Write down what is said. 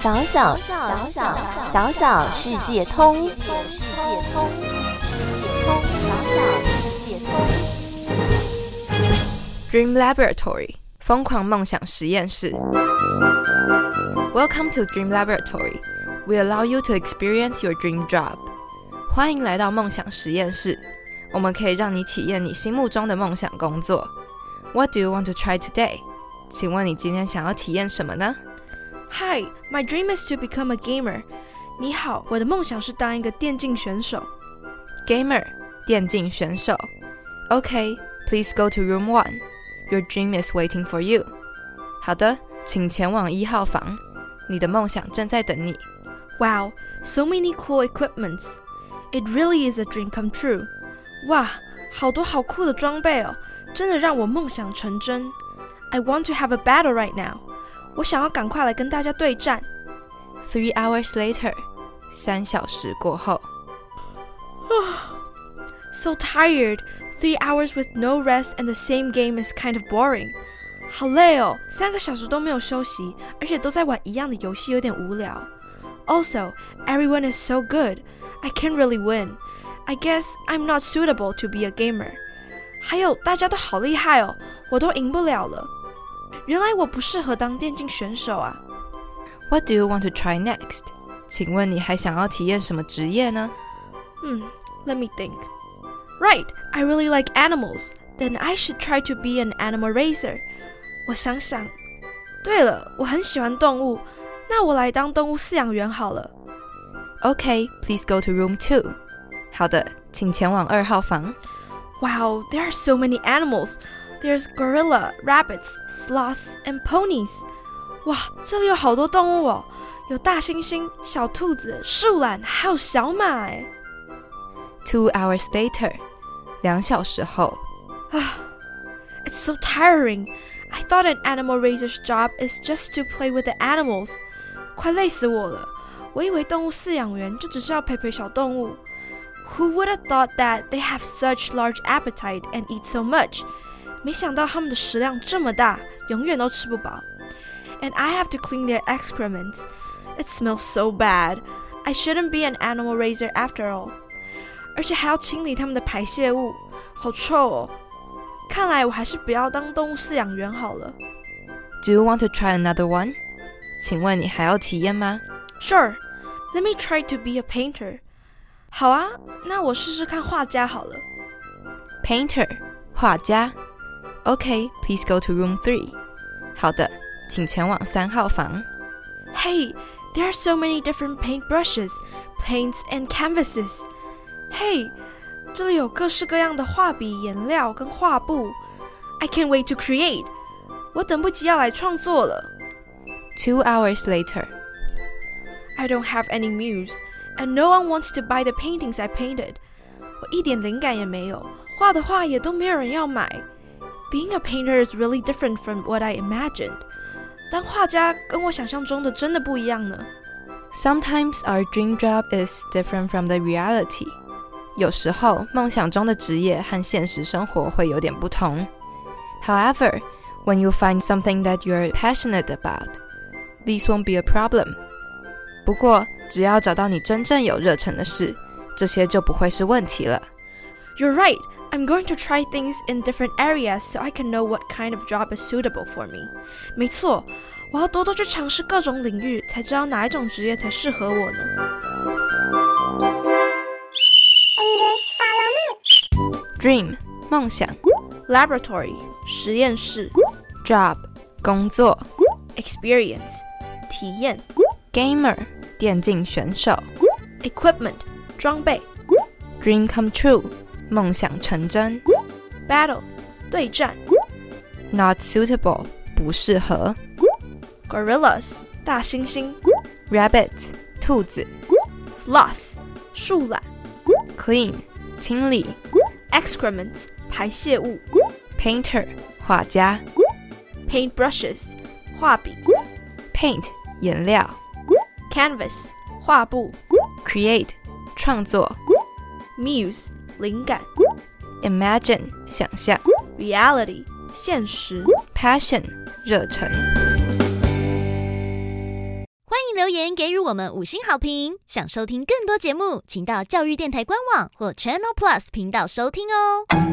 小小小小小小世界通，世界通，世界通，小小世界通。Dream Laboratory 疯狂梦想实验室。Welcome to Dream Laboratory. We allow you to experience your dream job. 欢迎来到梦想实验室，我们可以让你体验你心目中的梦想工作。What do you want to try today? 请问你今天想要体验什么呢 Hi, my dream is to become a gamer. 你好，我的梦想是当一个电竞选手。 ？Gamer 电竞选手。Okay, please go to room one. Your dream is waiting for you. 好的，请前往一号房，你的梦想正在等你。 Wow, so many cool equipments. It really is a dream come true. 哇，好多好酷的装备哦，真的让我梦想成真。I want to have a battle right now. 我想要赶快来跟大家对战。 Three hours later，三小时过后。 So tired. Three hours with no rest and the same game is kind of boring. 好累哦，三个小时都没有休息，而且都在玩一样的游戏，有点无聊。Also, everyone is so good. I can't really win. I guess I'm not suitable to be a gamer. 还有，大家都好厉害哦，我都赢不了了。 原来我不适合当电竞选手啊。 What do you want to try next？请问你还想要体验什么职业呢？Hmm, let me think. Right, I really like animals. Then I should try to be an animal raiser. 我想想，对了，我很喜欢动物，那我来当动物饲养员好了。 Okay, please go to room two. 好的，请前往二号房。 Wow, there are so many animals. There's gorilla, rabbits, sloths, and ponies. 哇，这里有好多动物哦，有大猩猩、小兔子、树懒，还有小马哎。 Two hours later，两小时后。 It's so tiring. I thought an animal raiser's job is just to play with the animals. 快累死我了！我以为动物饲养员就只是要陪陪小动物。Who would have thought that they have such large appetite and eat so much? 没想到他们的食量这么大，永远都吃不饱。And I have to clean their excrements. It smells so bad. I shouldn't be an animal raiser after all. 而且还要清理他们的排泄物，好臭哦！看来我还是不要当动物饲养员好了。 Do you want to try another one？请问你还要体验吗 Sure, let me try to be a painter. 好啊，那我试试看画家好了。 ？Painter，画家。 Okay, please go to room three. 好的，请前往三号房。 Hey, there are so many different paint brushes, paints, and canvases. Hey, 这里有各式各样的画笔、颜料跟画布。I can't wait to create. 我等不及要来创作了。 Two hours later， I don't have any muse, and no one wants to buy the paintings I painted. 我一点灵感也没有，画的画也都没有人要买。 Being a painter is really different from what I imagined. 当画家跟我想象中的真的不一样呢。 Sometimes our dream job is different from the reality. 有时候，梦想中的职业和现实生活会有点不同。However, when you find something that you're passionate about, this won't be a problem. 不过，只要找到你真正有热忱的事，这些就不会是问题了。 You're right. I'm going to try things in different areas so I can know what kind of job is suitable for me. 没错，我要多多去尝试各种领域，才知道哪一种职业才适合我呢。 Dream 梦想 Laboratory 实验室 ，Job 工作 Experience 体验，Gamer 电竞选手 Equipment 装备，Dream come true 梦想成真 Battle 对战，Not suitable 不适合 Gorillas 大猩猩 ，Rabbit 兔子 Sloth 树懒，Clean 清理 Excrements 排泄物，Painter 画家 Paintbrushes 画笔，Paint 颜料 Canvas 画布，Create 创作 Muse 灵感，Imagine 想象 Reality 现实。，Passion 热忱。欢迎留言言给予我们五星好评。想收听更多节目，请到教育电台官网或 Channel Plus 频道收听哦。